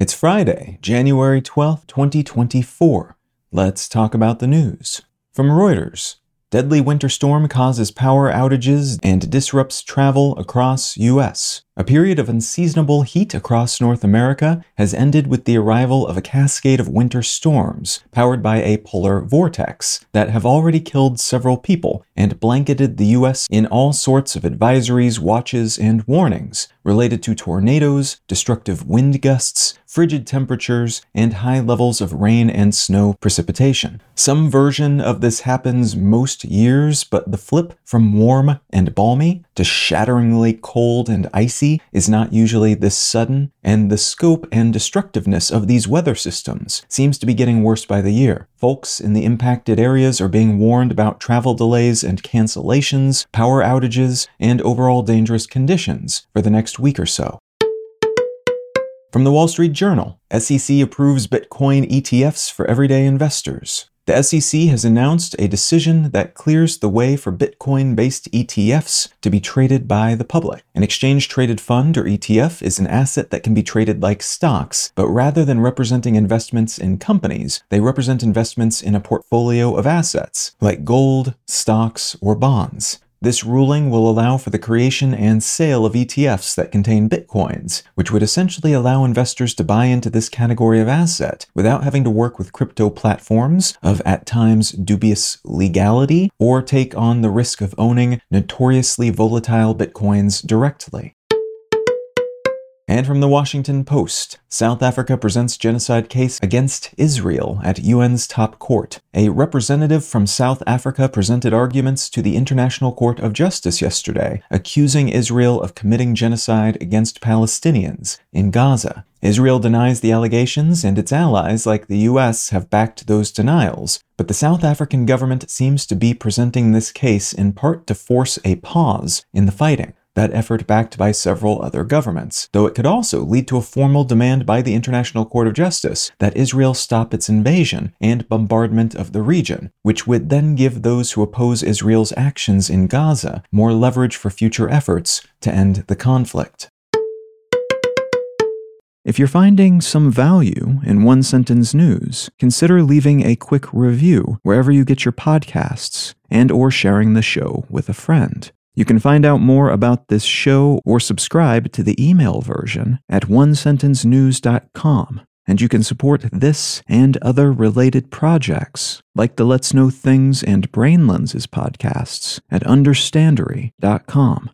It's Friday, January 12th, 2024. Let's talk about the news. From Reuters, deadly winter storm causes power outages and disrupts travel across US. A period of unseasonable heat across North America has ended with the arrival of a cascade of winter storms powered by a polar vortex that have already killed several people and blanketed the US in all sorts of advisories, watches, and warnings related to tornadoes, destructive wind gusts, frigid temperatures, and high levels of rain and snow precipitation. Some version of this happens most years, but the flip from warm and balmy to shatteringly cold and icy is not usually this sudden, and the scope and destructiveness of these weather systems seems to be getting worse by the year. Folks in the impacted areas are being warned about travel delays and cancellations, power outages, and overall dangerous conditions for the next week or so. From the Wall Street Journal, SEC approves Bitcoin ETFs for everyday investors. The SEC has announced a decision that clears the way for Bitcoin based ETFs to be traded by the public. An exchange traded fund or ETF is an asset that can be traded like stocks, but rather than representing investments in companies, they represent investments in a portfolio of assets, like gold, stocks, or bonds. This ruling will allow for the creation and sale of ETFs that contain bitcoins, which would essentially allow investors to buy into this category of asset without having to work with crypto platforms of at times dubious legality or take on the risk of owning notoriously volatile bitcoins directly. And from the Washington Post, South Africa presents genocide case against Israel at UN's top court. A representative from South Africa presented arguments to the International Court of Justice yesterday, accusing Israel of committing genocide against Palestinians in Gaza. Israel denies the allegations, and its allies, like the US, have backed those denials. But the South African government seems to be presenting this case in part to force a pause in the fighting that effort backed by several other governments, though it could also lead to a formal demand by the International Court of Justice that Israel stop its invasion and bombardment of the region, which would then give those who oppose Israel's actions in Gaza more leverage for future efforts to end the conflict. If you're finding some value in one sentence news, consider leaving a quick review wherever you get your podcasts and or sharing the show with a friend. You can find out more about this show or subscribe to the email version at onesentencenews.com. And you can support this and other related projects, like the Let's Know Things and Brain Lenses podcasts, at understandary.com.